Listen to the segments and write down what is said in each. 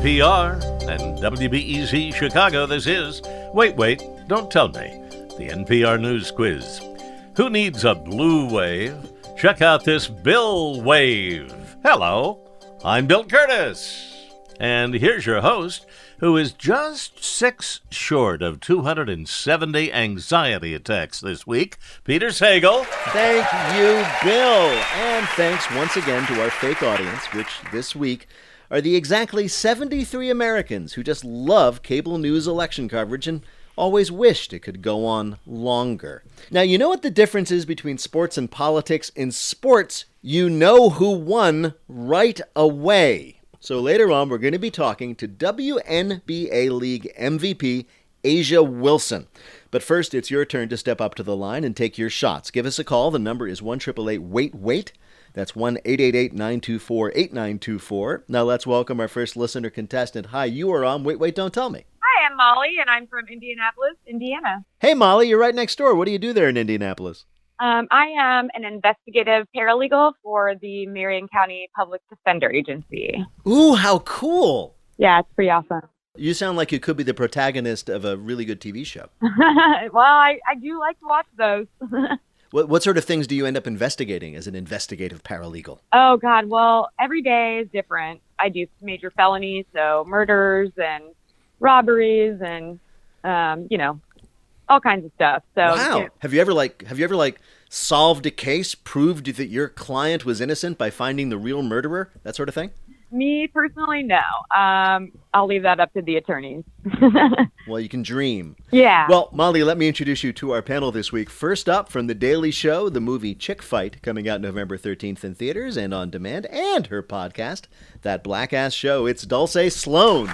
NPR and WBEZ Chicago, this is Wait, Wait, Don't Tell Me, the NPR News Quiz. Who needs a blue wave? Check out this Bill Wave. Hello, I'm Bill Kurtis. And here's your host, who is just six short of 270 anxiety attacks this week, Peter Sagal. Thank you, Bill. And thanks once again to our fake audience, which this week are the exactly 73 Americans who just love cable news election coverage and always wished it could go on longer. Now, you know what the difference is between sports and politics? In sports, you know who won right away. So later on, we're going to be talking to WNBA League MVP A'ja Wilson. But first, it's your turn to step up to the line and take your shots. Give us a call. The number is 1 Wait Wait. That's 1 888 924 8924. Now let's welcome our first listener contestant. Hi, you are on Wait, Wait, Don't Tell Me. Hi, I'm Molly, and I'm from Indianapolis, Indiana. Hey, Molly, you're right next door. What do you do there in Indianapolis? Um, I am an investigative paralegal for the Marion County Public Defender Agency. Ooh, how cool! Yeah, it's pretty awesome. You sound like you could be the protagonist of a really good TV show. well, I, I do like to watch those. What, what sort of things do you end up investigating as an investigative paralegal? oh, God. Well, every day is different. I do major felonies, so murders and robberies and, um, you know, all kinds of stuff. So, wow. you know, Have you ever like have you ever like solved a case, proved that your client was innocent by finding the real murderer, that sort of thing? Me personally, no. Um, I'll leave that up to the attorneys. Well, you can dream. yeah. Well, Molly, let me introduce you to our panel this week. First up from The Daily Show, the movie Chick Fight, coming out November 13th in theaters and on demand, and her podcast, That Black Ass Show. It's Dulce Sloan.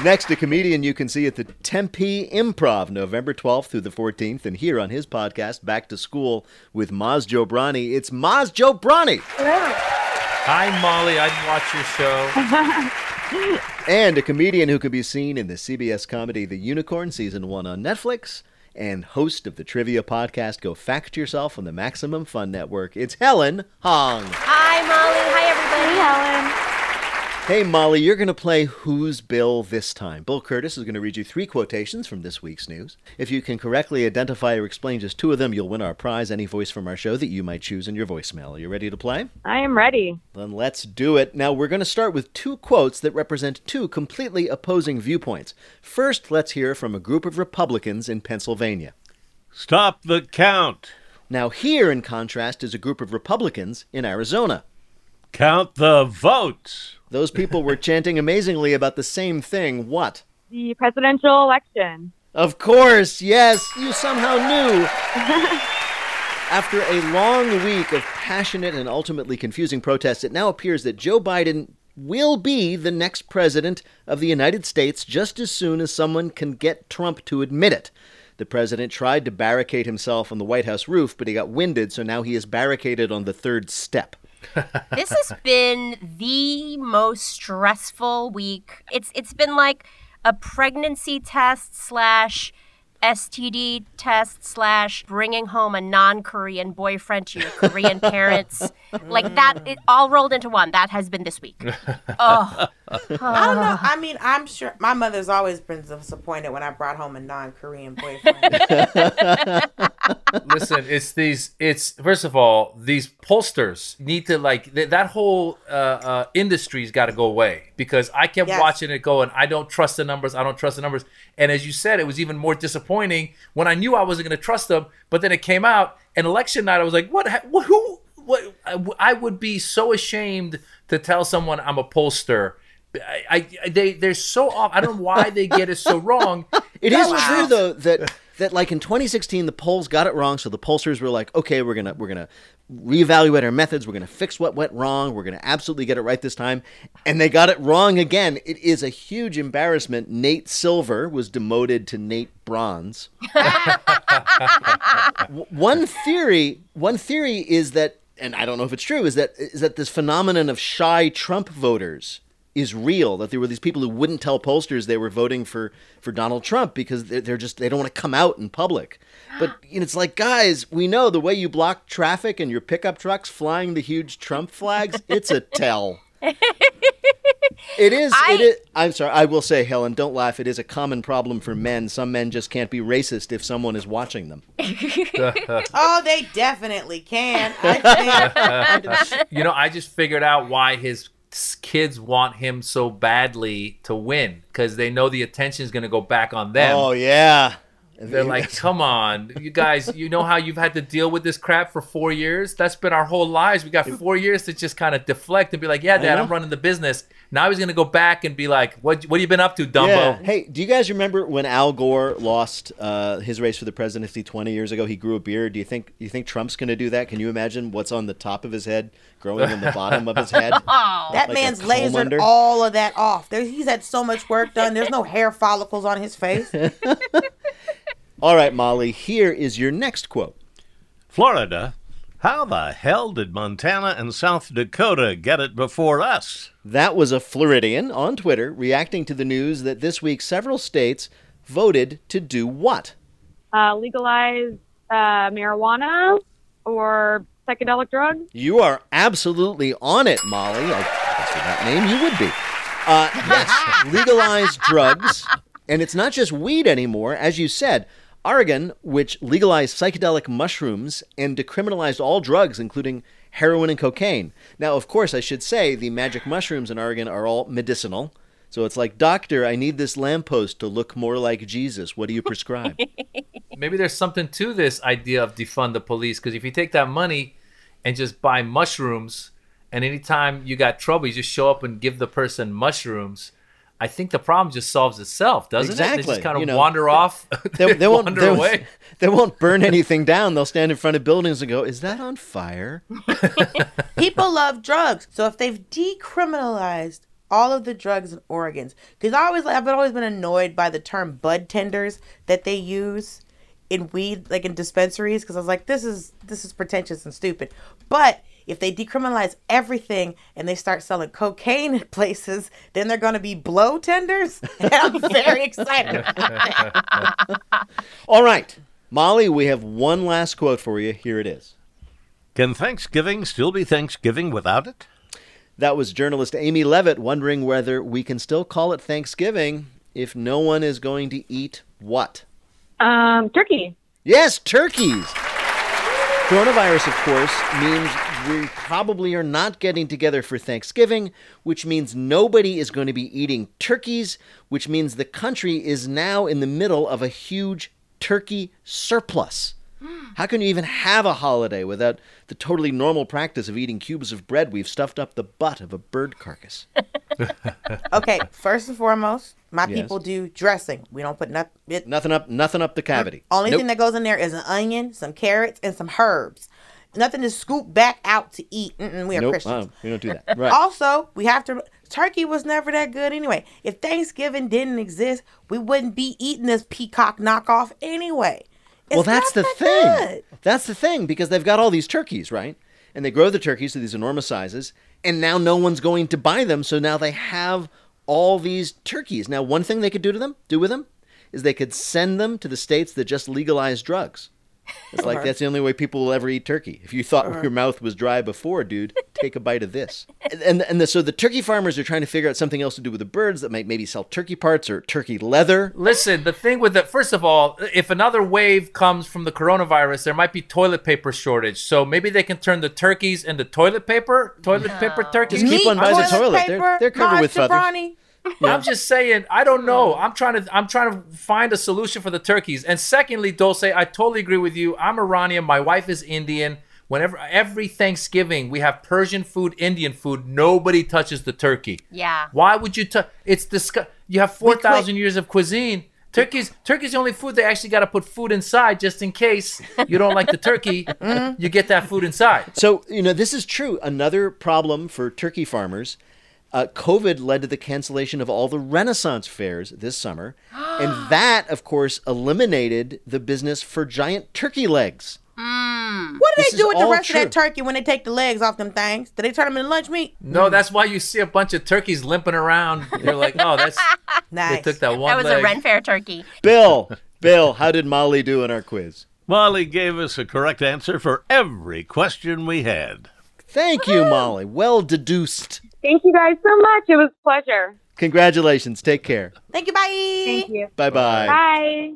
Hello, friends. Hello. Next, a comedian you can see at the Tempe Improv, November 12th through the 14th, and here on his podcast, Back to School with Maz Jobrani. It's Maz Jobrani! Hello. Hi, Molly. I'd watch your show. And a comedian who can be seen in the CBS comedy The Unicorn, Season 1 on Netflix, and host of the trivia podcast Go Fact Yourself on the Maximum Fun Network. It's Helen Hong. Hi, Molly. Hi, everybody. Hey, Helen. Hey, Molly, you're going to play Who's Bill this time. Bill Kurtis is going to read you three quotations from this week's news. If you can correctly identify or explain just two of them, you'll win our prize, any voice from our show that you might choose in your voicemail. Are you ready to play? I am ready. Then let's do it. Now, we're going to start with two quotes that represent two completely opposing viewpoints. First, let's hear from a group of Republicans in Pennsylvania. Stop the count. Now, here, in contrast, is a group of Republicans in Arizona. Count the votes. Those people were chanting amazingly about the same thing. What? The presidential election. Of course, yes, you somehow knew. After a long week of passionate and ultimately confusing protests, it now appears that Joe Biden will be the next president of the United States just as soon as someone can get Trump to admit it. The president tried to barricade himself on the White House roof, but he got winded, so now he is barricaded on the third step. This has been the most stressful week. It's it's been like a pregnancy test slash STD test slash bringing home a non-Korean boyfriend to your Korean parents. Like that, it all rolled into one. That has been this week. Oh, I don't know. I mean, I'm sure my mother's always been disappointed when I brought home a non-Korean boyfriend. Listen, it's these. It's first of all, these pollsters need to like th- that whole uh, uh, industry's got to go away because I kept Yes. watching it go and I don't trust the numbers. I don't trust the numbers. And as you said, it was even more disappointing when I knew I wasn't going to trust them. But then it came out, and election night, I was like, what? what who? What? I, would be so ashamed to tell someone I'm a pollster. I, I they they're so off. I don't know why they get it so wrong. It is Wow. true though that that like in 2016 the polls got it wrong, so the pollsters were like, okay, we're gonna we're gonna reevaluate our methods, we're gonna fix what went wrong, we're gonna absolutely get it right this time, and they got it wrong again. It is a huge embarrassment. Nate Silver was demoted to Nate Bronze. One theory, one theory is that, and I don't know if it's true, is that is that this phenomenon of shy Trump voters is real. That there were these people who wouldn't tell pollsters they were voting for for Donald Trump because they're, they're just they don't want to come out in public. But you know, it's like, guys, we know the way you block traffic and your pickup trucks flying the huge Trump flags. It's a tell. It is. I- It is. I'm sorry. I will say, Helen, don't laugh. It is a common problem for men. Some men just can't be racist if someone is watching them. Oh, they definitely can. I think. you know, I just figured out why his s- kids want him so badly to win because they know the attention is going to go back on them. Oh yeah. They're like, come on, you guys, you know how you've had to deal with this crap for four years? That's been our whole lives. We got four years to just kind of deflect and be like, yeah, Dad. I'm running the business. Now he's going to go back and be like, what, what have you been up to, Dumbo? Yeah. Hey, do you guys remember when Al Gore lost uh, his race for the presidency 20 years ago? He grew a beard. Do you think you think Trump's going to do that? Can you imagine what's on the top of his head growing on the bottom of his head? Oh, That Like man's comb lasered under? all of that off. There, he's had so much work done. There's no hair follicles on his face. All right, Molly, here is your next quote. Florida. How the hell did Montana and South Dakota get it before us? That was a Floridian on Twitter reacting to the news that this week several states voted to do what? Uh, legalize uh, marijuana or psychedelic drugs. You are absolutely on it, Molly. I guess with that name, you would be. Uh, yes, legalize drugs. And it's not just weed anymore. As you said, Oregon, which legalized psychedelic mushrooms and decriminalized all drugs, including heroin and cocaine. Now, of course, I should say the magic mushrooms in Oregon are all medicinal. So it's like, Doctor, I need this lamppost to look more like Jesus. What do you prescribe? Maybe there's something to this idea of defund the police because if you take that money and just buy mushrooms, and anytime you got trouble, you just show up and give the person mushrooms. I think the problem just solves itself, doesn't it? They just kind of You know, wander off. they, they won't, wander they, away. they won't burn anything down. They'll stand in front of buildings and go, "Is that on fire?" People love drugs. So if they've decriminalized all of the drugs in Oregon, because I always I've always been annoyed by the term bud tenders that they use in weed, like in dispensaries, because I was like, this is this is pretentious and stupid. But if they decriminalize everything and they start selling cocaine in places, then they're going to be blow tenders. And I'm very excited. All right, Molly, we have one last quote for you. Here it is. Can Thanksgiving still be Thanksgiving without it? That was journalist Amy Levitt wondering whether we can still call it Thanksgiving if no one is going to eat what? Um, turkey. Yes, turkeys. Coronavirus, of course, means we probably are not getting together for Thanksgiving, which means nobody is going to be eating turkeys, which means the country is now in the middle of a huge turkey surplus. Hmm. How can you even have a holiday without the totally normal practice of eating cubes of bread we've stuffed up the butt of a bird carcass? Okay, first and foremost, my Yes. people do dressing. We don't put nothing. It, Nothing up, nothing up the cavity. Only Nope. thing that goes in there is an onion, some carrots, and some herbs. Nothing to scoop back out to eat. Mm-mm, we are Nope, Christians. uh, we don't do that. Right. Also, we have to. Turkey was never that good anyway. If Thanksgiving didn't exist, we wouldn't be eating this peacock knockoff anyway. It's well, that's the that thing. good. That's the thing because they've got all these turkeys, right? And they grow the turkeys to these enormous sizes, and now no one's going to buy them. So now they have all these turkeys. Now, one thing they could do to them, do with them, is they could send them to the states that just legalize drugs. It's like that's the only way people will ever eat turkey. If you thought your mouth was dry before, dude, take a bite of this. And and, and the, so the turkey farmers are trying to figure out something else to do with the birds that might maybe sell turkey parts or turkey leather. Listen, the thing with that, first of all, if another wave comes from the coronavirus, there might be toilet paper shortage. So maybe they can turn the turkeys into toilet paper, toilet paper turkeys. Just keep on buying the toilet. They're- paper, they're covered with Mars feathers. Jobrani. I'm just saying, I don't know. I'm trying to I'm trying to find a solution for the turkeys. And secondly, Dulce, I totally agree with you. I'm Iranian. My wife is Indian. Whenever every Thanksgiving we have Persian food, Indian food, nobody touches the turkey. Yeah. Why would you touch? It's disgu- You have four thousand years of cuisine. Turkey's turkey's the only food they actually got to put food inside just in case you don't like the turkey. Mm-hmm. You get that food inside. So, you know, this is true. Another problem for turkey farmers. Uh, COVID led to the cancellation of all the Renaissance fairs this summer. and that, of course, eliminated the business for giant turkey legs. What do This they do with the rest true. of that turkey when they take the legs off them things? Do they turn them into lunch meat? No, that's why you see a bunch of turkeys limping around. You're like, oh, that's Nice. they took that one That was leg. a Ren Fair turkey. Bill, Bill, how did Molly do in our quiz? Molly gave us a correct answer for every question we had. Thank you, Molly. Well deduced. Thank you guys so much. It was a pleasure. Congratulations. Take care. Thank you. Bye. Thank you. Bye bye. Bye.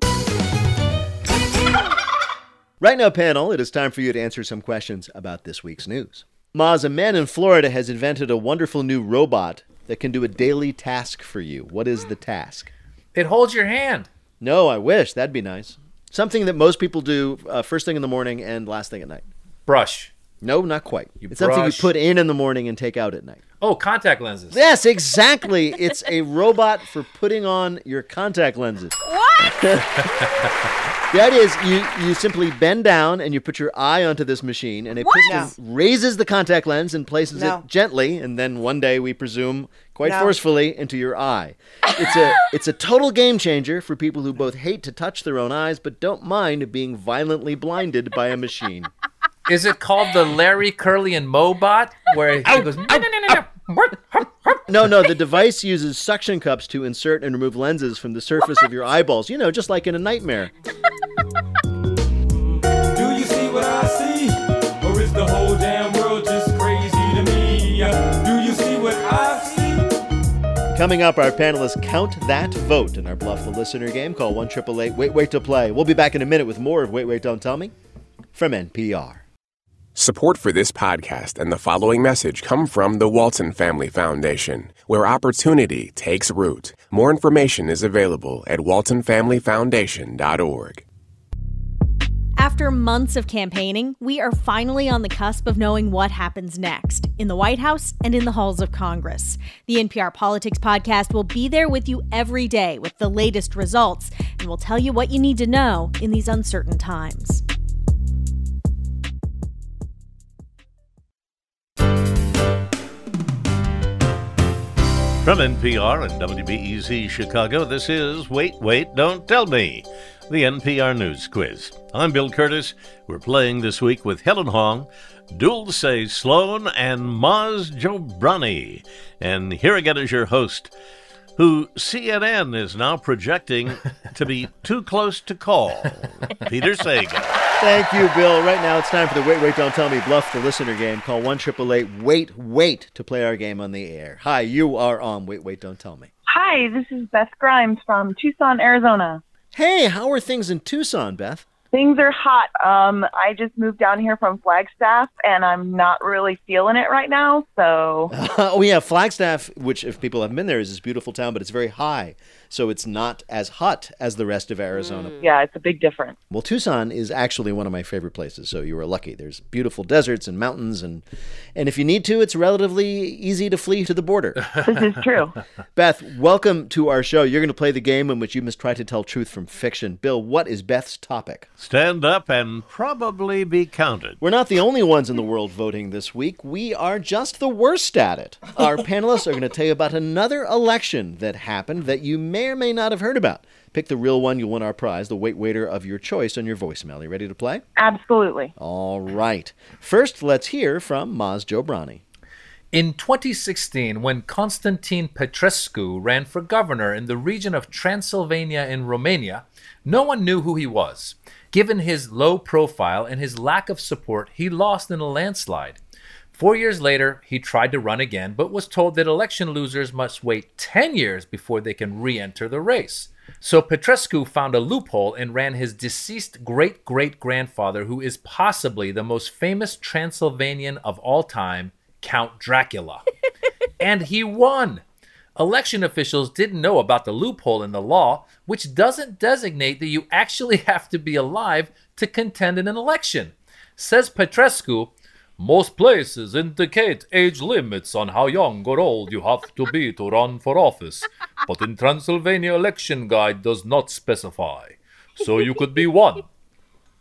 Right now, panel, it is time for you to answer some questions about this week's news. Maz, a man in Florida has invented a wonderful new robot that can do a daily task for you. What is the task? It holds your hand. No, I wish. That'd be nice. Something that most people do uh, first thing in the morning and last thing at night. Brush. No, not quite. You it's something you put in in the morning and take out at night. Oh, contact lenses. Yes, exactly. it's a robot for putting on your contact lenses. What? The idea is you, you simply bend down and you put your eye onto this machine, and a What? piston raises the contact lens and places No. it gently, and then one day we presume quite No. forcefully into your eye. It's a it's a total game changer for people who both hate to touch their own eyes but don't mind being violently blinded by a machine. Is it called the Larry Curly and Mobot. Where he goes, no, no, no, no, no. No, no, the device uses suction cups to insert and remove lenses from the surface of your eyeballs. You know, just like in a nightmare. Do you see what I see? Or is the whole damn world just crazy to me? Do you see what I see? Coming up, our panelists count that vote in our Bluff the Listener game. Call 1 Wait Wait to play. We'll be back in a minute with more of Wait Wait Don't Tell Me from NPR. Support for this podcast and the following message come from the Walton Family Foundation, where opportunity takes root. More information is available at waltonfamilyfoundation.org. After months of campaigning, we are finally on the cusp of knowing what happens next in the White House and in the halls of Congress. The NPR Politics Podcast will be there with you every day with the latest results and will tell you what you need to know in these uncertain times. From NPR and WBEZ Chicago, this is Wait, Wait, Don't Tell Me, the NPR News Quiz. I'm Bill Kurtis. We're playing this week with Helen Hong, Dulce Sloan, and Maz Jobrani. And here again is your host, who CNN is now projecting to be too close to call, Peter Sagal. Thank you, Bill. Right now, it's time for the Wait Wait Don't Tell Me Bluff the Listener game. Call 1 Wait Wait to play our game on the air. Hi, you are on Wait Wait Don't Tell Me. Hi, this is Beth Grimes from Tucson, Arizona. Hey, how are things in Tucson, Beth? Things are hot. Um, I just moved down here from Flagstaff, and I'm not really feeling it right now. So oh, yeah, Flagstaff, which, if people haven't been there, is this beautiful town, but it's very high. So it's not as hot as the rest of Arizona. Mm. yeah, it's a big difference. Well, Tucson is actually one of my favorite places, so you were lucky. There's beautiful deserts and mountains, and and if you need to, it's relatively easy to flee to the border. This is true. Beth, welcome to our show. You're going to play the game in which you must try to tell truth from fiction. Bill, what is Beth's topic? Stand up and probably be counted. We're not the only ones in the world voting this week. We are just the worst at it. Our panelists are going to tell you about another election that happened that you may or may not have heard about. Pick the real one, you'll win our prize, the wait waiter of your choice on your voicemail. You ready to play? Absolutely. All right. First, let's hear from Maz Jobrani. In 2016, when Constantine Petrescu ran for governor in the region of Transylvania in Romania, no one knew who he was. Given his low profile and his lack of support, he lost in a landslide. Four years later, he tried to run again, but was told that election losers must wait 10 years before they can re enter the race. So Petrescu found a loophole and ran his deceased great great grandfather, who is possibly the most famous Transylvanian of all time, Count Dracula. and he won. Election officials didn't know about the loophole in the law, which doesn't designate that you actually have to be alive to contend in an election. Says Petrescu, most places indicate age limits on how young or old you have to be to run for office, but in Transylvania election guide does not specify. So you could be one,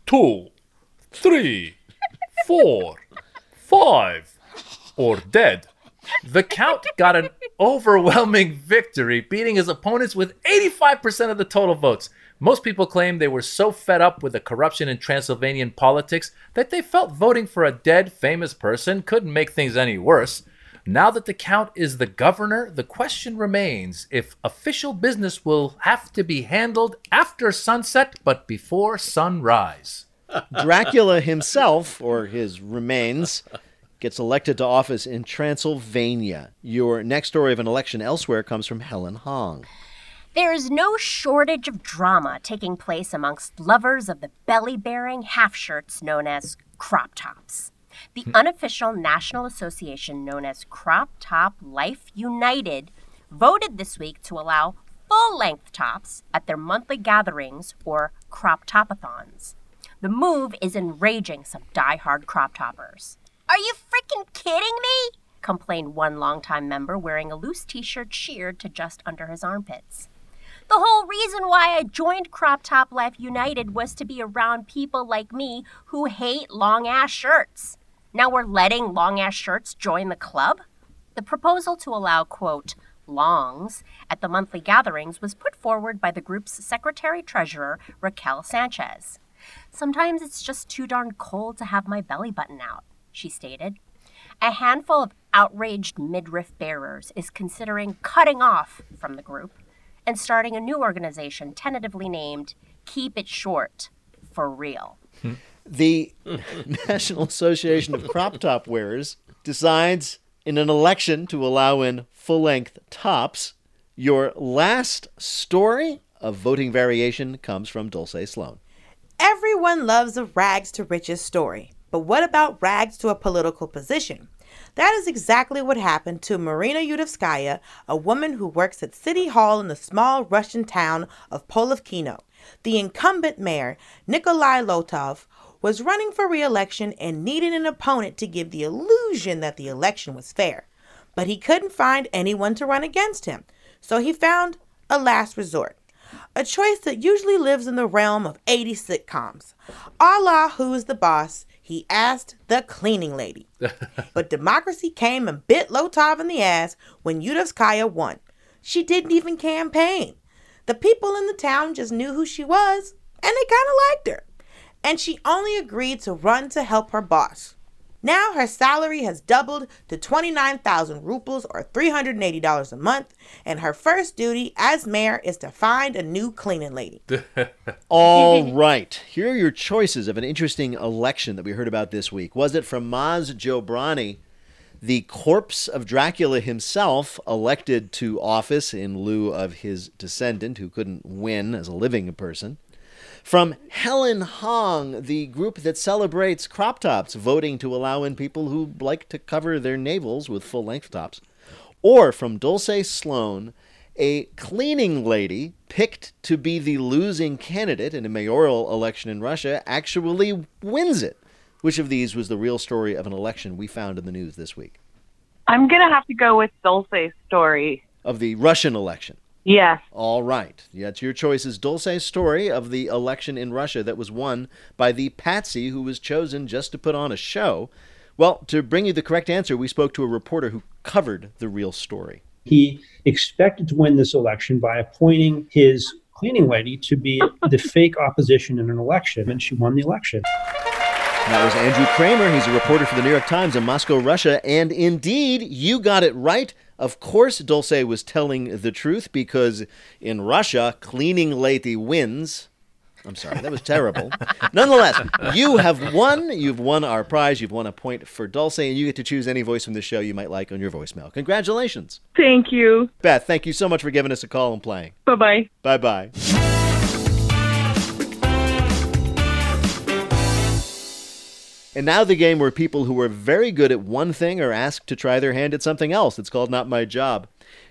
two, three, four, five, or dead. The Count got an overwhelming victory, beating his opponents with 85% of the total votes. Most people claim they were so fed up with the corruption in Transylvanian politics that they felt voting for a dead, famous person couldn't make things any worse. Now that the Count is the governor, the question remains if official business will have to be handled after sunset but before sunrise. Dracula himself, or his remains, gets elected to office in Transylvania. Your next story of an election elsewhere comes from Helen Hong. There is no shortage of drama taking place amongst lovers of the belly bearing half shirts known as crop tops. The hmm. unofficial national association known as Crop Top Life United voted this week to allow full length tops at their monthly gatherings or crop topathons. The move is enraging some die-hard crop toppers. Are you freaking kidding me? complained one longtime member wearing a loose t shirt sheared to just under his armpits. The whole reason why I joined Crop Top Life United was to be around people like me who hate long ass shirts. Now we're letting long ass shirts join the club? The proposal to allow, quote, longs at the monthly gatherings was put forward by the group's secretary treasurer, Raquel Sanchez. Sometimes it's just too darn cold to have my belly button out, she stated. A handful of outraged midriff bearers is considering cutting off from the group and starting a new organization tentatively named Keep It Short for Real. The National Association of Crop Top Wearers decides in an election to allow in full length tops. Your last story of voting variation comes from Dulce Sloan. Everyone loves a rags to riches story. But what about rags to a political position? That is exactly what happened to Marina Yudovskaya, a woman who works at City Hall in the small Russian town of Polovkino. The incumbent mayor, Nikolai Lotov, was running for re-election and needed an opponent to give the illusion that the election was fair. But he couldn't find anyone to run against him, so he found a last resort. A choice that usually lives in the realm of 80 sitcoms. A la Who is the Boss, he asked the cleaning lady. but democracy came and bit Lotov in the ass when Yudovskaya won. She didn't even campaign. The people in the town just knew who she was, and they kind of liked her. And she only agreed to run to help her boss. Now her salary has doubled to 29,000 rubles or $380 a month, and her first duty as mayor is to find a new cleaning lady. All right. Here are your choices of an interesting election that we heard about this week. Was it from Maz Jobrani, the corpse of Dracula himself, elected to office in lieu of his descendant who couldn't win as a living person? From Helen Hong, the group that celebrates crop tops, voting to allow in people who like to cover their navels with full length tops. Or from Dulce Sloan, a cleaning lady picked to be the losing candidate in a mayoral election in Russia actually wins it. Which of these was the real story of an election we found in the news this week? I'm gonna have to go with Dulce's story. Of the Russian election. Yes. All right. That's your choice is Dulce's story of the election in Russia that was won by the patsy who was chosen just to put on a show. Well, to bring you the correct answer, we spoke to a reporter who covered the real story. He expected to win this election by appointing his cleaning lady to be the fake opposition in an election, and she won the election. That was Andrew Kramer. He's a reporter for the New York Times in Moscow, Russia. And indeed, you got it right. Of course, Dulce was telling the truth because in Russia, cleaning lady wins. I'm sorry, that was terrible. Nonetheless, you have won. You've won our prize. You've won a point for Dulce, and you get to choose any voice from the show you might like on your voicemail. Congratulations. Thank you. Beth, thank you so much for giving us a call and playing. Bye bye. Bye bye. And now the game where people who are very good at one thing are asked to try their hand at something else. It's called Not My Job.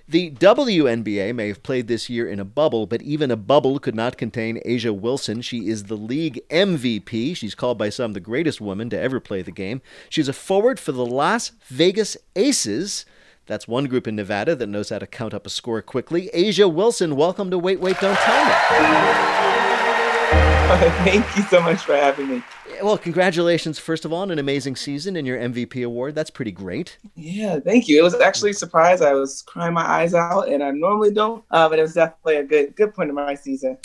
The WNBA may have played this year in a bubble, but even a bubble could not contain A'ja Wilson. She is the league MVP. She's called by some the greatest woman to ever play the game. She's a forward for the Las Vegas Aces. That's one group in Nevada that knows how to count up a score quickly. A'ja Wilson, welcome to Wait, Wait, Don't Tell Me. Thank you so much for having me. Well, congratulations, first of all, on an amazing season and your MVP award. That's pretty great. Yeah, thank you. It was actually a surprise. I was crying my eyes out, and I normally don't, uh, but it was definitely a good good point of my season.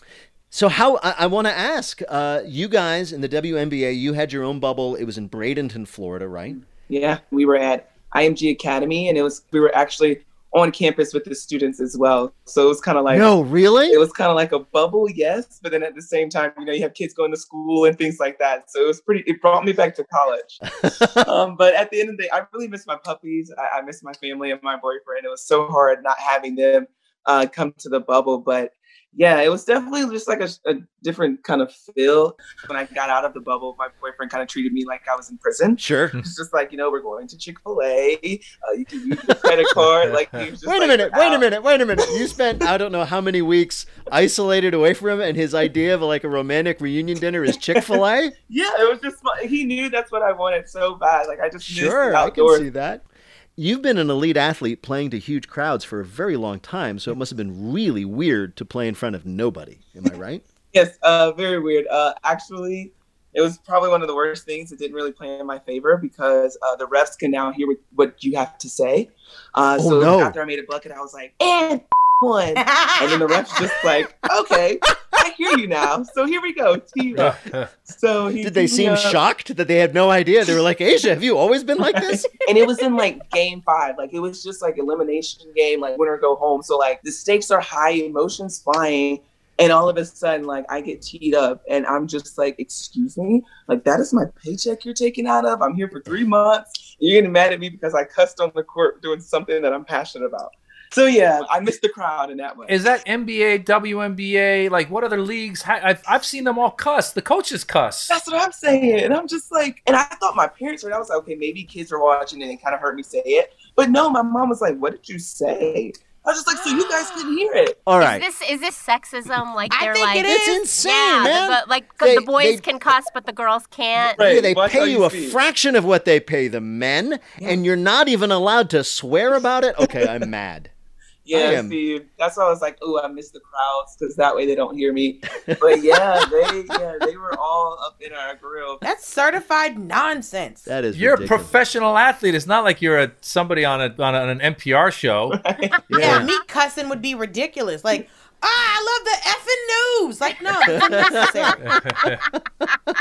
So, how I, I want to ask uh, you guys in the WNBA, you had your own bubble. It was in Bradenton, Florida, right? Yeah, we were at IMG Academy, and it was we were actually on campus with the students as well. So it was kind of like no, really? it was kind of like a bubble, yes, but then at the same time, you know, you have kids going to school and things like that. So it was pretty. It brought me back to college. um, but at the end of the day, I really miss my puppies. I, I miss my family and my boyfriend. It was so hard not having them uh, come to the bubble, but yeah, it was definitely just like a, a different kind of feel. When I got out of the bubble, my boyfriend kind of treated me like I was in prison. Sure. It's just like, you know, we're going to Chick fil A. Uh, you can use your credit card. Like, he was just Wait a like, minute, "We're wait a minute, wait a minute. You spent I don't know how many weeks isolated away from him, and his idea of like a romantic reunion dinner is Chick Fil A. Yeah, it was just. He knew that's what I wanted so bad. Like, I just Sure, the I can see that. You've been an elite athlete playing to huge crowds for a very long time, so it must have been really weird to play in front of nobody. Am I right? Yes, uh, very weird. Uh, actually, it was probably one of the worst things. It didn't really play in my favor because uh, the refs can now hear what, what you have to say. Uh, Oh, so no. after I made a bucket, I was like, and one. and then the ref's just like, okay, I hear you now. So here we go. So he Did they seem up. shocked that they had no idea? They were like, A'ja, have you always been like this? and it was in like game five. Like it was just like elimination game, like winner go home. So like the stakes are high, emotions flying, and all of a sudden like I get teed up, and I'm just like, excuse me, like that is my paycheck you're taking out of. I'm here for three months. You're getting mad at me because I cussed on the court doing something that I'm passionate about. So yeah, I missed the crowd in that way. Is that NBA, WNBA? Like, what other leagues? I've, I've seen them all cuss. The coaches cuss. That's what I'm saying. And I'm just like, and I thought my parents were, I was like, okay, maybe kids are watching and it kind of heard me say it. But no, my mom was like, what did you say? I was just like, so you guys couldn't hear it. All right. Is this is this sexism? Like I they're think like it It's insane, yeah, man. The, like 'cause They- the boys they- can cuss, but the girls can't. Right. Yeah, they Watch pay you you a speak. fraction of what they pay the men, and you're not even allowed to swear about it. Okay, I'm mad. I Yeah, am- Steve. That's why I was like, oh, I miss the crowds because that way they don't hear me. But yeah, they yeah they were all up in our grill. That's certified nonsense. That is You're a professional athlete. It's not like you're a somebody on a on, a, on an NPR show. Yeah, me cussing would be ridiculous. Like, ah, I love the effing news. Like, no,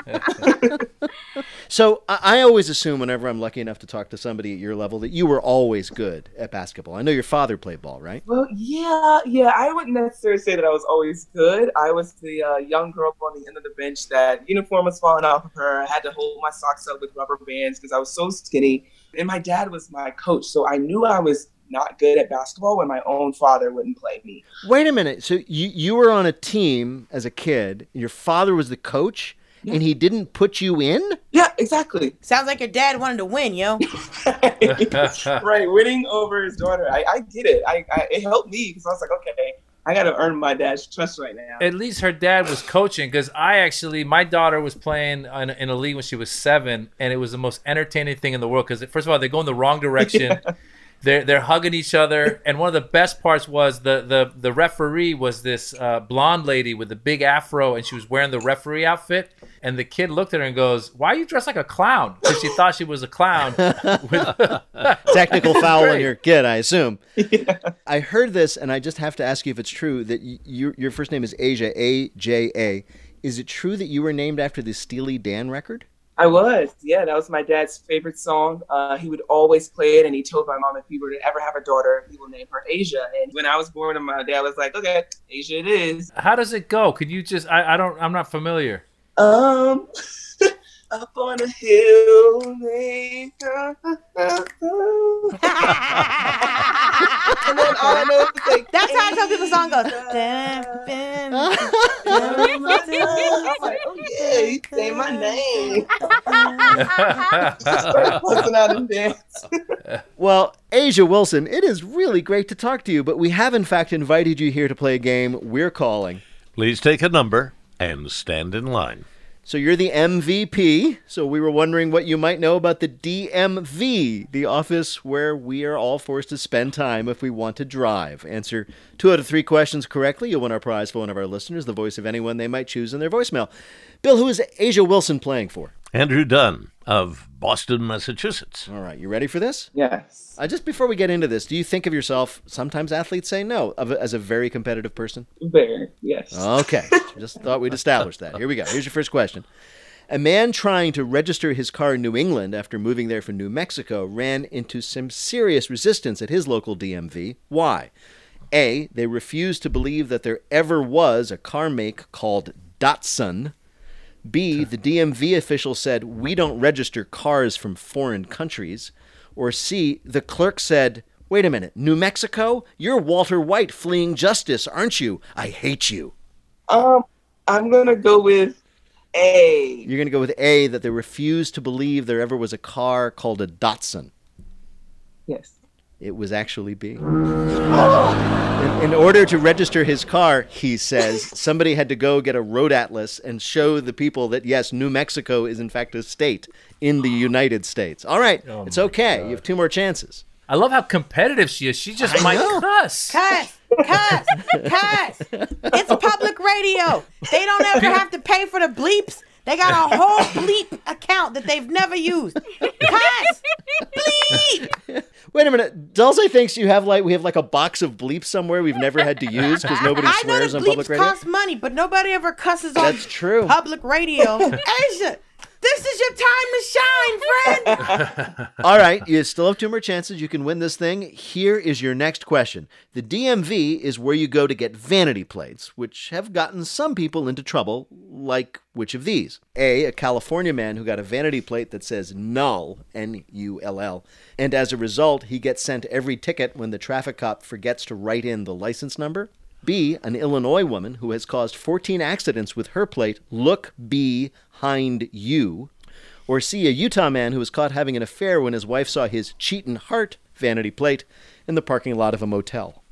it's. So I, I always assume whenever I'm lucky enough to talk to somebody at your level that you were always good at basketball. I know your father played ball, right? Well, yeah, yeah. I wouldn't necessarily say that I was always good. I was the uh, young girl on the end of the bench that uniform was falling off of her. I had to hold my socks up with rubber bands because I was so skinny. And my dad was my coach, so I knew I was not good at basketball when my own father wouldn't play me. Wait a minute. So you you were on a team as a kid. Your father was the coach, and he didn't put you in. Yeah, exactly. Sounds like your dad wanted to win, yo. right, winning over his daughter. I, I get it. I, I it helped me because I was like, okay, I got to earn my dad's trust right now. At least her dad was coaching because I actually, my daughter was playing in, in a league when she was seven, and it was the most entertaining thing in the world because first of all, they go in the wrong direction. They're they're hugging each other, and one of the best parts was the the the referee was this uh, blonde lady with the big afro, and she was wearing the referee outfit. And the kid looked at her and goes, "Why are you dressed like a clown?" Because she thought she was a clown. Technical foul on your kid, I assume. I heard this, and I just have to ask you if it's true that y- your your first name is A'ja, A J A. Is it true that you were named after the Steely Dan record? I was, yeah. That was my dad's favorite song. Uh, he would always play it, and he told my mom if he were to ever have a daughter, he will name her A'ja. And when I was born, my dad was like, "Okay, A'ja, it is." How does it go? Could you just? I, I don't. I'm not familiar. Um, up on a hill, and then all I know is like, That's how some people's song goes. Dun, dun, I'm like, oh yeah, you say my name. Start busting out and dance. Well, A'ja Wilson, it is really great to talk to you, but we have in fact invited you here to play a game we're calling. Please take a number and stand in line. So you're the MVP. So we were wondering what you might know about the DMV, the office where we are all forced to spend time if we want to drive. Answer two out of three questions correctly. You'll win our prize for one of our listeners, the voice of anyone they might choose in their voicemail. Bill, who is A'ja Wilson playing for? Andrew Dunn of Boston, Massachusetts. All right, you ready for this? Yes. Uh, just before we get into this, do you think of yourself, sometimes athletes say no, of, as a very competitive person? Very. Yes. Okay. Just thought we'd establish that. Here we go. Here's your first question. A man trying to register his car in New England after moving there from New Mexico ran into some serious resistance at his local DMV. Why? A. They refused to believe that there ever was a car make called Datsun. B. The DMV official said, We don't register cars from foreign countries. Or C. The clerk said, Wait a minute, New Mexico? You're Walter White fleeing justice, aren't you? I hate you. Um, I'm gonna go with A. You're going to go with A, that they refused to believe there ever was a car called a Datsun. Yes. It was actually B. In, in order to register his car, he says, somebody had to go get a road atlas and show the people that, yes, New Mexico is in fact a state in the United States. All right, Oh it's okay. You have two more chances. I love how competitive she is. She just I might know. cuss. Cuss, cuss, cuss. It's public radio. They don't ever have to pay for the bleeps. They got a whole bleep account that they've never used. Cuss, bleep. Wait a minute. Dulce thinks you have like we have like a box of bleeps somewhere we've never had to use because nobody I know swears that on public bleeps radio. cost money, but nobody ever cusses on That's true. public radio. A'ja, this is your time to shine, friend. All right, you still have two more chances. You can win this thing. Here is your next question. The DMV is where you go to get vanity plates, which have gotten some people into trouble, like which of these? A, a California man who got a vanity plate that says null, N U L L, and as a result, he gets sent every ticket when the traffic cop forgets to write in the license number. B, an Illinois woman who has caused 14 accidents with her plate, look behind you. Or C, a Utah man who was caught having an affair when his wife saw his Cheatin' Heart vanity plate in the parking lot of a motel.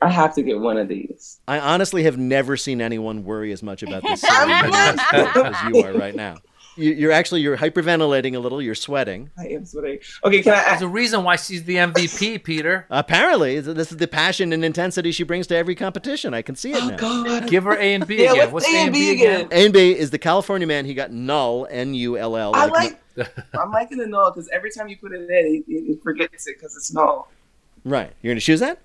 I have to get one of these. I honestly have never seen anyone worry as much about this as you are right now. You- You're actually you're hyperventilating a little. You're sweating. I am sweating. Okay, can I There's a reason why she's the MVP, Peter. Apparently, this is the passion and intensity she brings to every competition. I can see it oh, now. God. Give her A and B Yeah, again. what's What's A and B again? A and B is the California man. He got null, N U L L. I like. I'm liking the null because every time you put it in, it, it, it forgets it because it's null. Right. You're gonna choose that?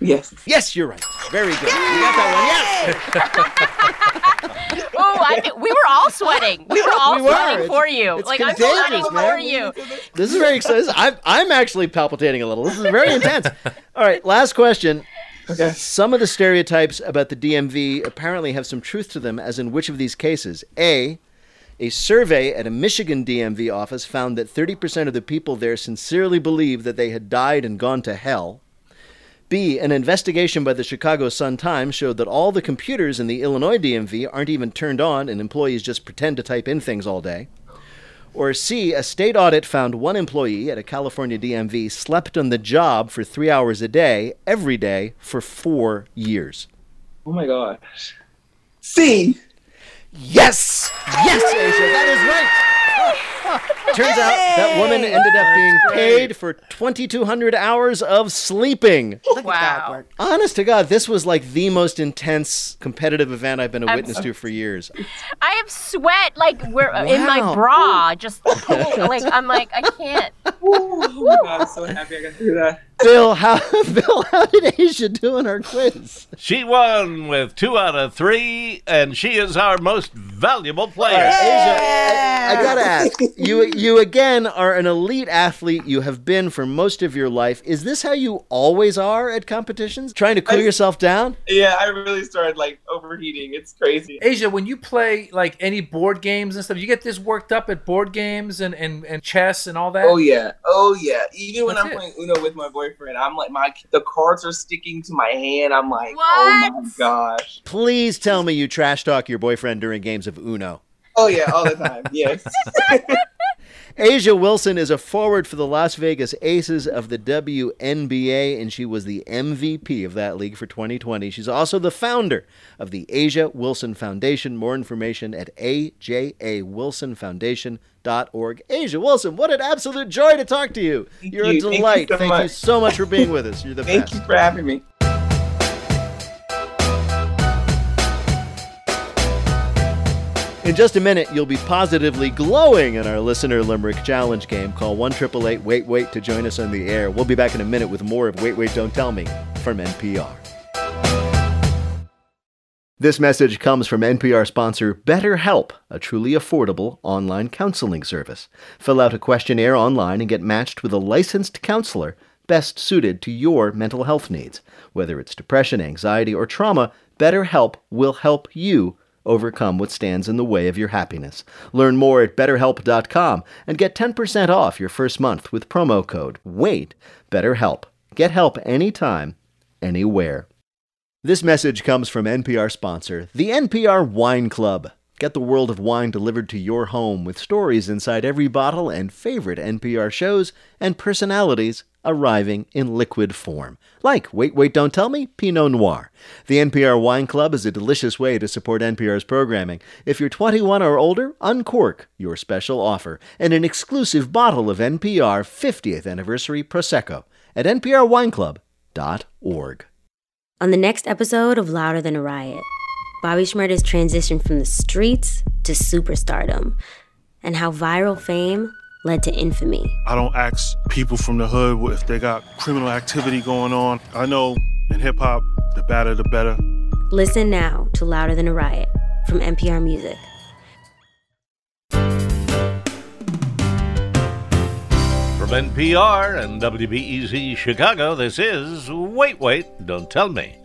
Yes. Yes, you're right. Very good. You got that one. Yes. Oh, I think we were all sweating. We were all We were. sweating It's- for you. it's like I'm sweating man. for you. This is very exciting. I'm, I'm actually palpitating a little. This is very intense. All right, last question. Okay. Some of the stereotypes about the DMV apparently have some truth to them, as in which of these cases? A. A survey at a Michigan DMV office found that 30% of the people there sincerely believed that they had died and gone to hell. B. An investigation by the Chicago Sun Times showed that all the computers in the Illinois DMV aren't even turned on and employees just pretend to type in things all day. Or C, a state audit found one employee at a California DMV slept on the job for three hours a day, every day, for four years. Oh my gosh. C. Yes! Yes, A'ja, that is right! Turns out that woman ended up being paid for 2,200 hours of sleeping. Look at that Wow. work. Honest to God, this was like the most intense competitive event I've been a I'm witness so- to for years. I have sweat like where uh, in my Wow. bra. Just like I'm like I can't. Oh my god, I'm so happy I got through that. Bill, how Bill, how did A'ja do in our quiz? She won with two out of three, and she is our most valuable player. A'ja, I, I gotta ask you. You again are an elite athlete. You have been for most of your life. Is this how you always are at competitions? Trying to cool I- yourself down? Yeah, I really started like overheating. It's crazy. A'ja, when you play like any board games and stuff, you get this worked up at board games and, and, and chess and all that. Oh yeah, oh yeah. Even when That's I'm it. playing Uno with my boyfriend, I'm like my the cards are sticking to my hand. I'm like, oh my What? gosh. Please tell me you trash talk your boyfriend during games of Uno. Oh yeah, all the time. Yes. A'ja Wilson is a forward for the Las Vegas Aces of the WNBA, and she was the MVP of that league for 2020. She's also the founder of the A'ja Wilson Foundation. More information at ajawilsonfoundation.org. A'ja Wilson, what an absolute joy to talk to you. Thank You're you. a Thank you delight. so Thank you so much for being with us. You're the Thank best. Thank you for having me. In just a minute, you'll be positively glowing in our listener limerick challenge game. Call one triple eight wait wait to join us on the air. We'll be back in a minute with more of Wait Wait Don't Tell Me from NPR. This message comes from NPR sponsor BetterHelp, a truly affordable online counseling service. Fill out a questionnaire online and get matched with a licensed counselor best suited to your mental health needs. Whether it's depression, anxiety, or trauma, BetterHelp will help you overcome what stands in the way of your happiness. Learn more at betterhelp.com and get 10% off your first month with promo code WAIT. BetterHelp. Get help anytime, anywhere. This message comes from NPR sponsor, the NPR Wine Club. Get the world of wine delivered to your home with stories inside every bottle and favorite NPR shows and personalities arriving in liquid form. Like Wait, Wait, Don't Tell Me, Pinot Noir. The NPR Wine Club is a delicious way to support NPR's programming. If you're 21 or older, uncork your special offer and an exclusive bottle of NPR 50th Anniversary Prosecco at nprwineclub.org. On the next episode of Louder Than a Riot, Bobby Shmurda's transition from the streets to superstardom and how viral fame led to infamy. I don't ask people from the hood if they got criminal activity going on. I know in hip hop, the badder the better. Listen now to Louder Than a Riot from NPR Music. From NPR and WBEZ Chicago, this is Wait, Wait, Don't Tell Me,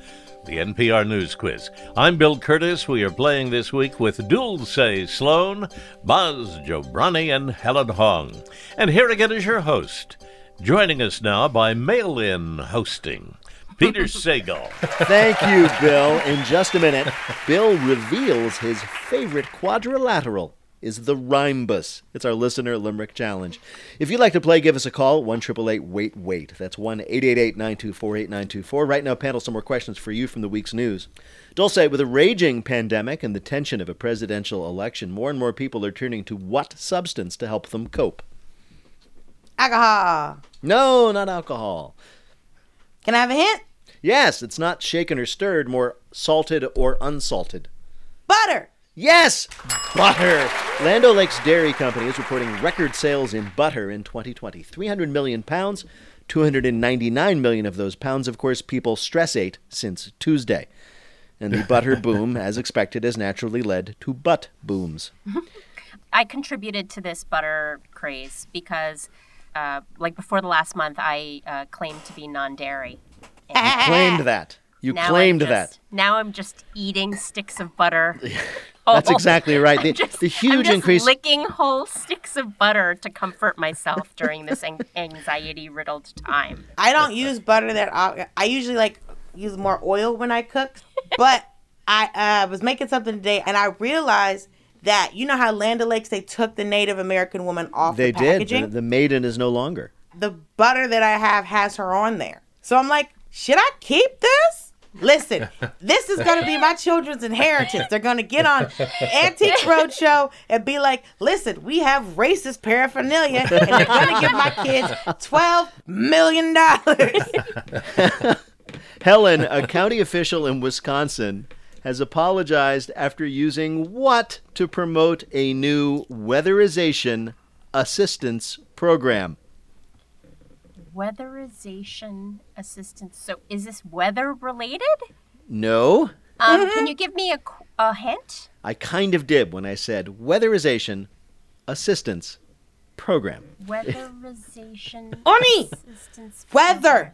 the NPR News Quiz. I'm Bill Kurtis. We are playing this week with Dulce Sloan, Maz Jobrani, and Helen Hong. And here again is your host, joining us now by mail in hosting. Peter Sagal. Thank you, Bill. In just a minute, Bill reveals his favorite quadrilateral is the rhombus. It's our listener limerick challenge. If you'd like to play, give us a call, 1 wait wait. That's 1 888 924 8924. Right now, panel, some more questions for you from the week's news. Dulce, with a raging pandemic and the tension of a presidential election, more and more people are turning to what substance to help them cope? Alcohol. No, not alcohol. Can I have a hint? Yes, it's not shaken or stirred, more salted or unsalted. Butter. Yes, butter. Land Lakes Dairy Company is reporting record sales in butter in 2020. 300 million pounds, 299 million of those pounds, of course, people stress ate since Tuesday. And the butter boom, as expected, has naturally led to butt booms. I contributed to this butter craze because, uh, like before the last month, I uh, claimed to be non-dairy. You claimed that. You Now claimed just- that. Now I'm just eating sticks of butter. That's Oh, exactly right. I'm The, just- the I'm huge just increase. licking whole sticks of butter to comfort myself during this an- anxiety-riddled time. I don't use butter that I, I usually like use more oil when I cook. But I uh, was making something today and I realized that you know how Land O'Lakes they took the Native American woman off they the did. packaging. The, the maiden is no longer. the butter that I have has her on there. So I'm like, should I keep this? Listen, this is going to be my children's inheritance. They're going to get on Antiques Roadshow and be like, listen, we have racist paraphernalia and they're going to give my kids $12 million. Helen, a county official in Wisconsin, has apologized after using what to promote a new weatherization assistance program. Weatherization assistance. So is this weather related? No, Um, Can you give me a, a hint? I kind of did when I said weatherization assistance program. Weatherization Oni! assistance. Weather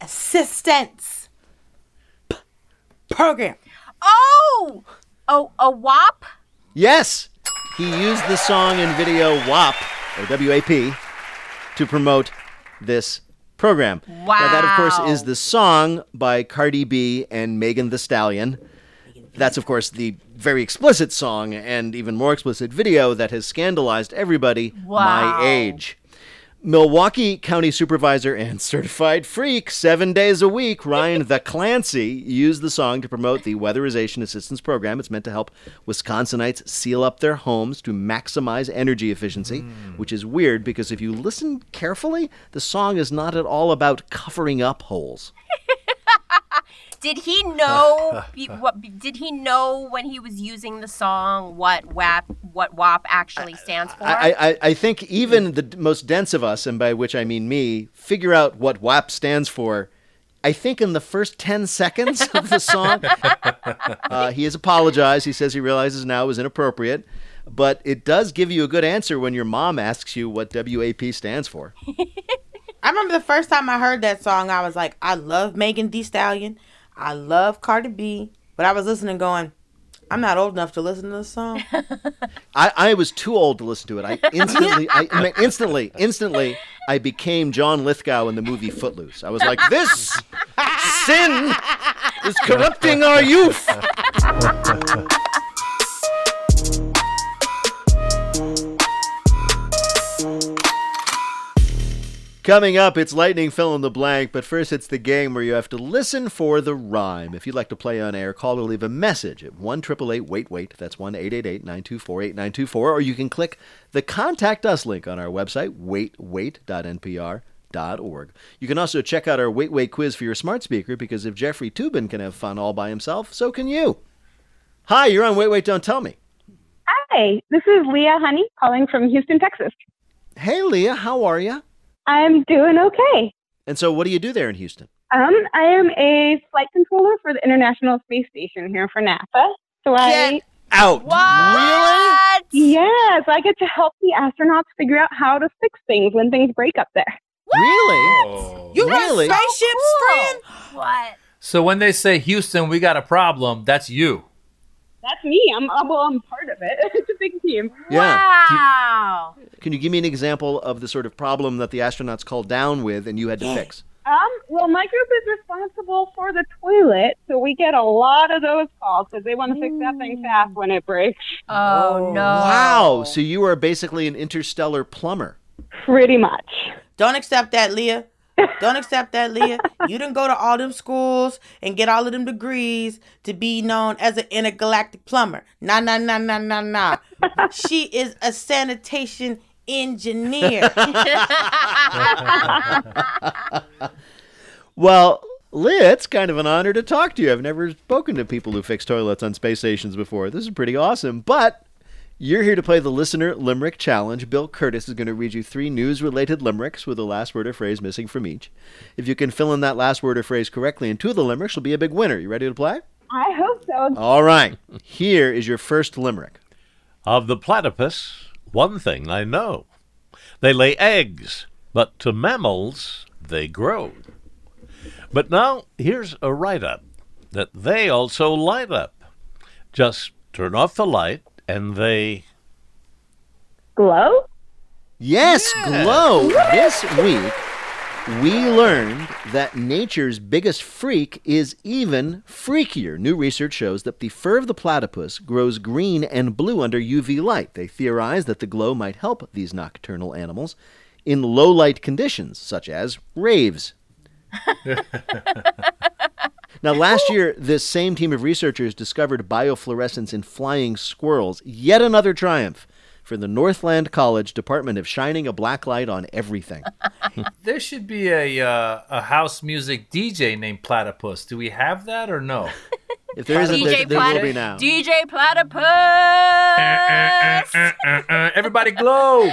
assistance P- program. Oh, oh, a WAP. Yes, he used the song and video WAP or WAP to promote this program. Now, that, of course, is the song by Cardi B and Megan Thee Stallion. That's, of course, the very explicit song and even more explicit video that has scandalized everybody Wow. my age. Milwaukee County Supervisor and certified freak, seven days a week, Ryan the Clancy, used the song to promote the Weatherization Assistance Program. It's meant to help Wisconsinites seal up their homes to maximize energy efficiency, hmm. which is weird because if you listen carefully, the song is not at all about covering up holes. Did he know? what did he know when he was using the song? What WAP? What WAP actually stands for? I, I, I think even the most dense of us, and by which I mean me, figure out what WAP stands for I think in the first 10 seconds of the song, uh, he has apologized. He says he realizes now it was inappropriate. But it does give you a good answer when your mom asks you what WAP stands for. I remember the first time I heard that song, I was like, I love Megan Thee Stallion. I love Cardi B. But I was listening going, I'm not old enough to listen to this song. I, I was too old to listen to it. I instantly, I, I mean, instantly, instantly, I became John Lithgow in the movie Footloose. I was like, this sin is corrupting our youth. Coming up, it's lightning fill in the blank, but first it's the game where you have to listen for the rhyme. If you'd like to play on air, call or leave a message at 1 wait wait. That's 1 924 8924. Or you can click the Contact Us link on our website, waitwait.npr.org. You can also check out our Wait Wait quiz for your smart speaker because if Jeffrey Toobin can have fun all by himself, so can you. Hi, you're on Wait Wait Don't Tell Me. Hi, this is Leah Honey calling from Houston, Texas. Hey, Leah, how are you? I'm doing okay. And so, what do you do there in Houston? Um, I am a flight controller for the International Space Station here for NASA. So I Get out. What? Yes, I get to help the astronauts figure out how to fix things when things break up there. Really? You Really? run spaceships, friend? What? So when they say Houston, we got a problem, that's you. That's me. I'm I'm- well, I'm part of it. It's a big team. Yeah. Wow. Can you give me an example of the sort of problem that the astronauts called down with and you had to fix? Um, well, my group is responsible for the toilet, so we get a lot of those calls because they want to fix that thing fast when it breaks. Oh, no. Wow. So you are basically an interstellar plumber. Pretty much. Don't accept that, Leah. Don't accept that, Leah. You didn't go to all them schools and get all of them degrees to be known as an intergalactic plumber. Nah, nah, nah, nah, nah, nah. she is a sanitation engineer. Well, Leah, it's kind of an honor to talk to you. I've never spoken to people who fix toilets on space stations before. This is pretty awesome. But you're here to play the Listener Limerick Challenge. Bill Kurtis is going to read you three news related limericks with the last word or phrase missing from each. If you can fill in that last word or phrase correctly in two of the limericks, you'll be a big winner. You ready to play? I hope so. All right. Here is your first limerick. Of the platypus, one thing I know. They lay eggs, but to mammals they grow. But now here's a write up that they also light up. Just turn off the light and they. Glow? Yes, glow. This week, we learned that nature's biggest freak is even freakier. New research shows that the fur of the platypus grows green and blue under UV light. They theorize that the glow might help these nocturnal animals in low light conditions, such as raves. Now, last year, this same team of researchers discovered biofluorescence in flying squirrels. Yet another triumph for the Northland College Department of Shining a Black Light on Everything. There should be a uh, a house music DJ named Platypus. Do we have that or no? If there isn't, there, DJ there will Platypus. be now. DJ Platypus. Uh, everybody glow.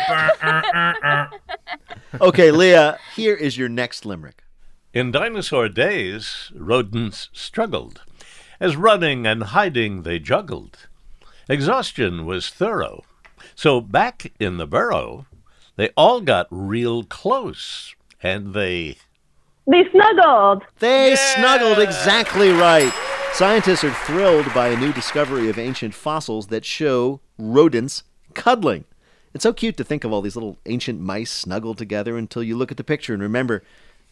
Okay, Leah, here is your next limerick. In dinosaur days, rodents struggled. As running and hiding they juggled. Exhaustion was thorough. So back in the burrow, they all got real close. And they. They snuggled. They snuggled exactly right. Scientists are thrilled by a new discovery of ancient fossils that show rodents cuddling. It's so cute to think of all these little ancient mice snuggled together until you look at the picture and remember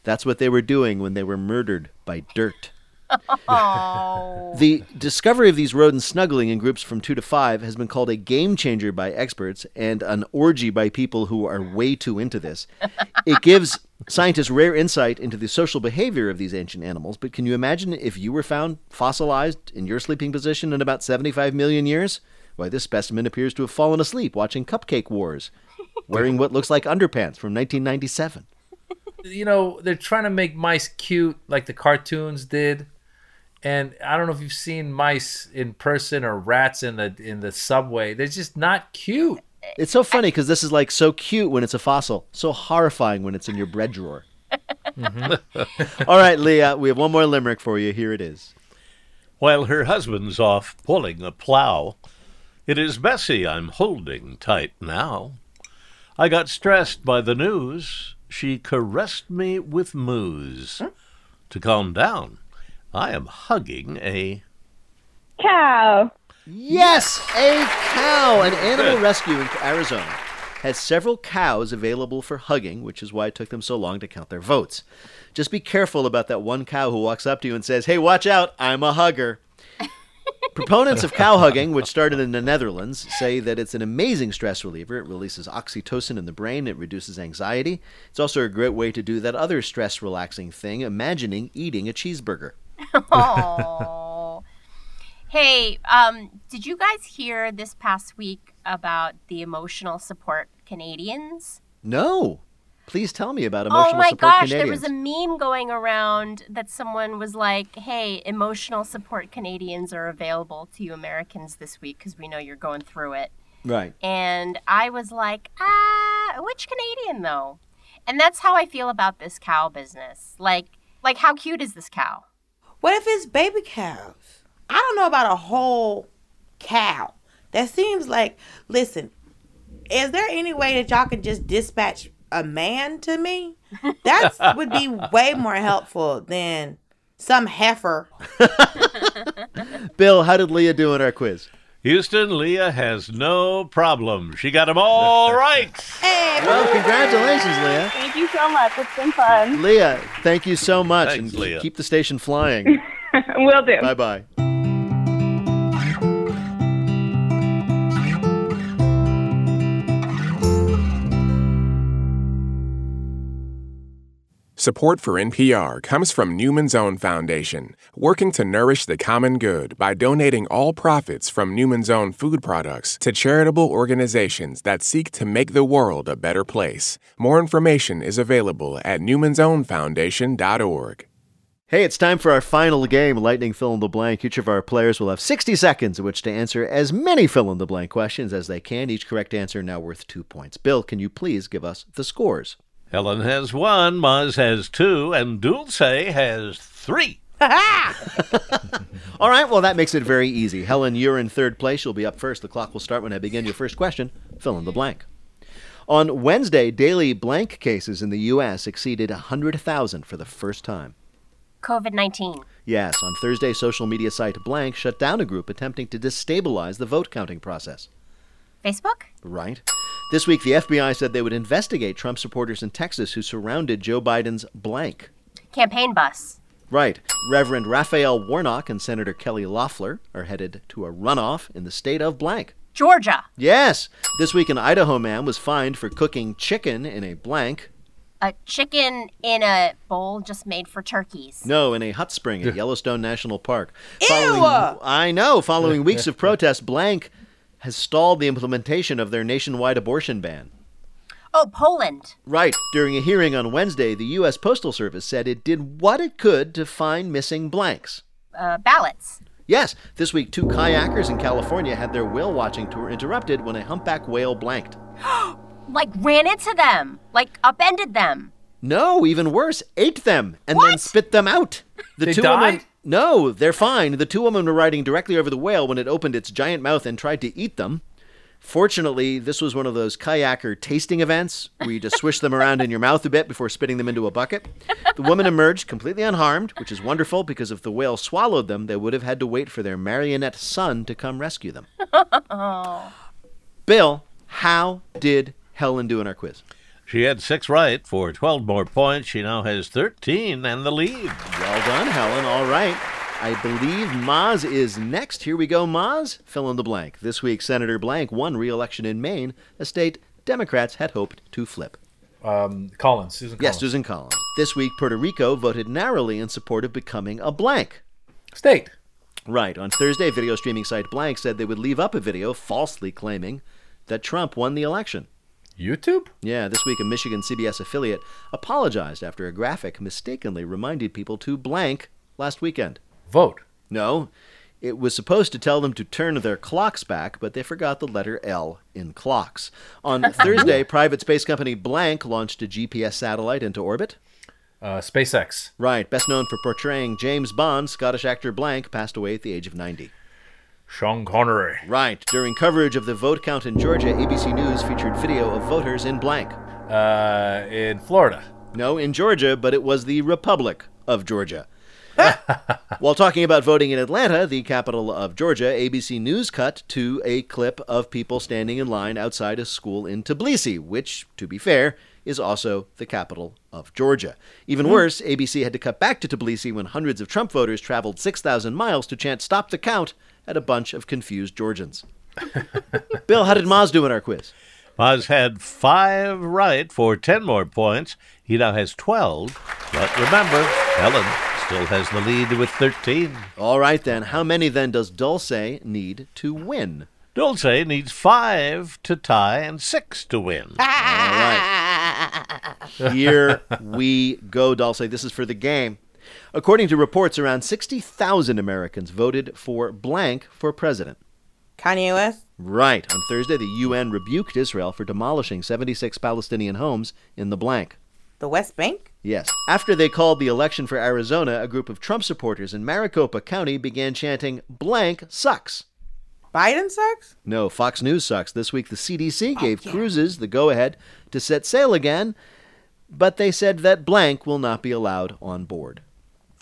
that's what they were doing when they were murdered by dirt. Oh. The discovery of these rodents snuggling in groups from two to five has been called a game changer by experts and an orgy by people who are way too into this. It gives scientists rare insight into the social behavior of these ancient animals, but can you imagine if you were found fossilized in your sleeping position in about 75 million years? Why, this specimen appears to have fallen asleep watching Cupcake Wars, wearing what looks like underpants from 1997. You know, they're trying to make mice cute like the cartoons did. And I don't know if you've seen mice in person or rats in the in the subway. They're just not cute. It's so funny because this is like so cute when it's a fossil, so horrifying when it's in your bread drawer. Mm-hmm. All right, Leah, we have one more limerick for you. Here it is. While her husband's off pulling a plow, it is Bessie I'm holding tight now. I got stressed by the news. She caressed me with moos. Hmm? To calm down, I am hugging a Cow. Yes, a cow. An animal rescue in Arizona has several cows available for hugging, which is why it took them so long to count their votes. Just be careful about that one cow who walks up to you and says, Hey, watch out, I'm a hugger. Proponents of cow hugging, which started in the Netherlands, say that it's an amazing stress reliever. It releases oxytocin in the brain, it reduces anxiety. It's also a great way to do that other stress relaxing thing, imagining eating a cheeseburger. Aw. hey, um, did you guys hear this past week about the emotional support Canadians? No. Please tell me about emotional support. oh my support gosh, Canadians. there was a meme going around that someone was like, "Hey, emotional support Canadians are available to you Americans this week because we know you're going through it." Right. And I was like, "Ah, which Canadian though?" And that's how I feel about this cow business. Like, like how cute is this cow? What if it's baby cows? I don't know about a whole cow. That seems like, listen, is there any way that y'all can just dispatch a man to me? That would be way more helpful than some heifer. Bill, how did Leah do in our quiz? Houston, Leah has no problem. She got them all right. Well, congratulations, Leah. Thank you so much. It's been fun. Leah, thank you so much. Thanks, and Leah. keep the station flying. We'll do. bye bye. Support for NPR comes from Newman's Own Foundation, working to nourish the common good by donating all profits from Newman's Own food products to charitable organizations that seek to make the world a better place. More information is available at newmansownfoundation.org. Hey, it's time for our final game, Lightning Fill in the Blank. Each of our players will have 60 seconds in which to answer as many fill in the blank questions as they can. Each correct answer now worth two points. Bill, can you please give us the scores? Helen has one, Maz has two, and Dulce has three. All right, well, that makes it very easy. Helen, you're in third place. You'll be up first. The clock will start when I begin your first question. Fill in the blank. On Wednesday, daily blank cases in the U.S. exceeded 100,000 for the first time. COVID 19. Yes, on Thursday, social media site Blank shut down a group attempting to destabilize the vote counting process. Facebook? Right. This week, the FBI said they would investigate Trump supporters in Texas who surrounded Joe Biden's blank. Campaign bus. Right. Reverend Raphael Warnock and Senator Kelly Loeffler are headed to a runoff in the state of blank. Georgia. Yes. This week, an Idaho man was fined for cooking chicken in a blank. A chicken in a bowl just made for turkeys. No, in a hot spring at Yellowstone National Park. Following, I know. Following weeks of protest, blank has stalled the implementation of their nationwide abortion ban. Oh, Poland. Right. During a hearing on Wednesday, the U.S. Postal Service said it did what it could to find missing blanks. Uh, ballots. Yes, this week, two kayakers in California had their whale watching tour interrupted when a humpback whale blanked. Like ran into them. Like upended them. No, even worse, ate them and then spit them out. The They two died? women. No, they're fine. The two women were riding directly over the whale when it opened its giant mouth and tried to eat them. Fortunately, this was one of those kayaker tasting events where you just swish them around in your mouth a bit before spitting them into a bucket. The woman emerged completely unharmed, which is wonderful because if the whale swallowed them, they would have had to wait for their marionette son to come rescue them. Bill, how did Helen do in our quiz? She had six right for 12 more points. She now has 13 and the lead. Well done, Helen. All right. I believe Maz is next. Here we go, Maz. Fill in the blank. This week, Senator Blank won re election in Maine, a state Democrats had hoped to flip. Um, Collins, Susan Yes, Susan Collins. This week, Puerto Rico voted narrowly in support of becoming a blank. State. Right. On Thursday, video streaming site Blank said they would leave up a video falsely claiming that Trump won the election. YouTube? Yeah, this week a Michigan CBS affiliate apologized after a graphic mistakenly reminded people to blank last weekend. Vote. No, it was supposed to tell them to turn their clocks back, but they forgot the letter L in clocks. On Thursday, private space company Blank launched a GPS satellite into orbit. Uh, SpaceX. Right. Best known for portraying James Bond, Scottish actor Blank passed away at the age of 90. Sean Connery. Right. During coverage of the vote count in Georgia, ABC News featured video of voters in blank. Uh, in Florida. No, in Georgia, but it was the Republic of Georgia. While talking about voting in Atlanta, the capital of Georgia, ABC News cut to a clip of people standing in line outside a school in Tbilisi, which, to be fair, is also the capital of Georgia. Even worse, ABC had to cut back to Tbilisi when hundreds of Trump voters traveled 6,000 miles to chant Stop the Count at a bunch of confused Georgians. Bill, how did Maz do in our quiz? Maz had five right for 10 more points. He now has 12. But remember, Helen still has the lead with 13. All right, then. How many then does Dulce need to win? Dulce needs five to tie and six to win. All right. Here we go, Dulce. This is for the game. According to reports, around 60,000 Americans voted for blank for president. Kanye West? Right. On Thursday, the UN rebuked Israel for demolishing 76 Palestinian homes in the blank. The West Bank? Yes. After they called the election for Arizona, a group of Trump supporters in Maricopa County began chanting, blank sucks. Biden sucks? No, Fox News sucks. This week, the CDC oh, gave cruises the go ahead to set sail again, but they said that blank will not be allowed on board.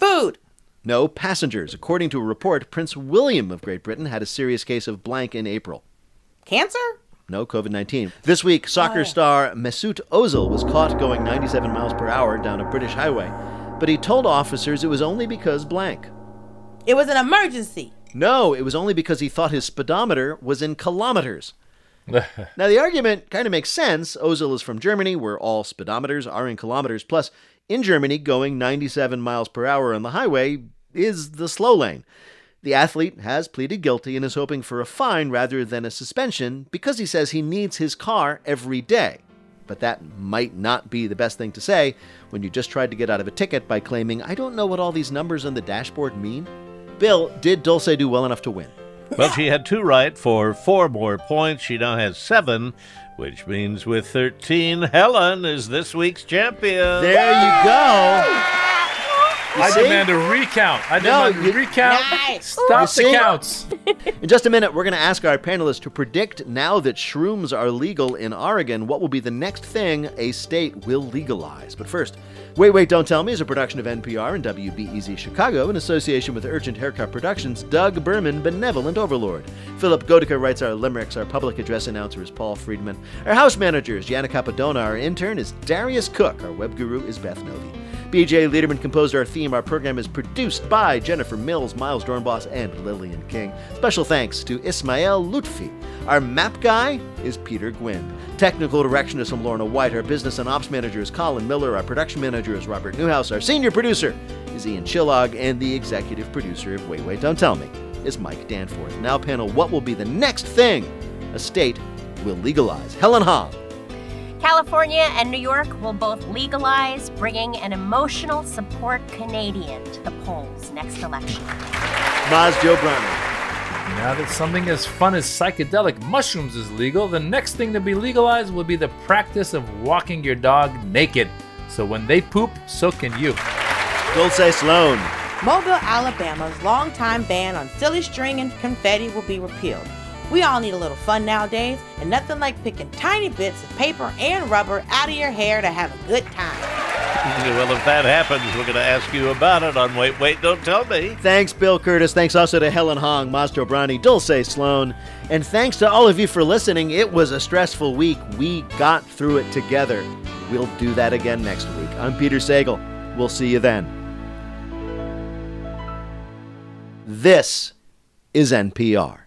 Food. No passengers. According to a report, Prince William of Great Britain had a serious case of blank in April. Cancer? No COVID 19. This week, soccer oh. star Mesut Ozil was caught going 97 miles per hour down a British highway, but he told officers it was only because blank. It was an emergency. No, it was only because he thought his speedometer was in kilometers. now, the argument kind of makes sense. Ozil is from Germany, where all speedometers are in kilometers. Plus, in Germany, going 97 miles per hour on the highway is the slow lane. The athlete has pleaded guilty and is hoping for a fine rather than a suspension because he says he needs his car every day. But that might not be the best thing to say when you just tried to get out of a ticket by claiming, I don't know what all these numbers on the dashboard mean. Bill, did Dulce do well enough to win? Well, she had two right for four more points. She now has seven, which means with 13, Helen is this week's champion. There you go. You I see? demand a recount. I No, demand a recount. You Stop the see? counts. In just a minute, we're going to ask our panelists to predict now that shrooms are legal in Oregon, what will be the next thing a state will legalize. But first, Wait, Wait, Don't Tell Me is a production of NPR and WBEZ Chicago in association with Urgent Haircut Productions, Doug Berman, Benevolent Overlord. Philipp Goedicke writes our limericks. Our public address announcer is Paul Friedman. Our house manager is Jana Capadona. Our intern is Darius Cook. Our web guru is Beth Novey. BJ Leiderman composed our theme. Our program is produced by Jennifer Mills, Miles Doornbos, and Lillian King. Special thanks to Ismael Lutfi. Our map guy is Peter Gwinn. Technical direction is from Lorna White. Our business and ops manager is Colin Miller. Our production manager is Robert Newhouse. Our senior producer is Ian Chillag. And the executive producer of Wait, Wait, Don't Tell Me is Mike Danforth. Now, panel, what will be the next thing a state will legalize? Helen Hong. California and New York will both legalize, bringing an emotional support Canadian to the polls next election. Maz Jobrani. Now that something as fun as psychedelic mushrooms is legal, the next thing to be legalized will be the practice of walking your dog naked. So when they poop, so can you. Dulce Sloan. Mobile, Alabama's longtime ban on silly string and confetti will be repealed. We all need a little fun nowadays, and nothing like picking tiny bits of paper and rubber out of your hair to have a good time. Well, if that happens, we're going to ask you about it on Wait, Wait, Don't Tell Me. Thanks, Bill Kurtis. Thanks also to Helen Hong, Maz Jobrani, Dulce Sloan. And thanks to all of you for listening. It was a stressful week. We got through it together. We'll do that again next week. I'm Peter Sagal. We'll see you then. This is NPR.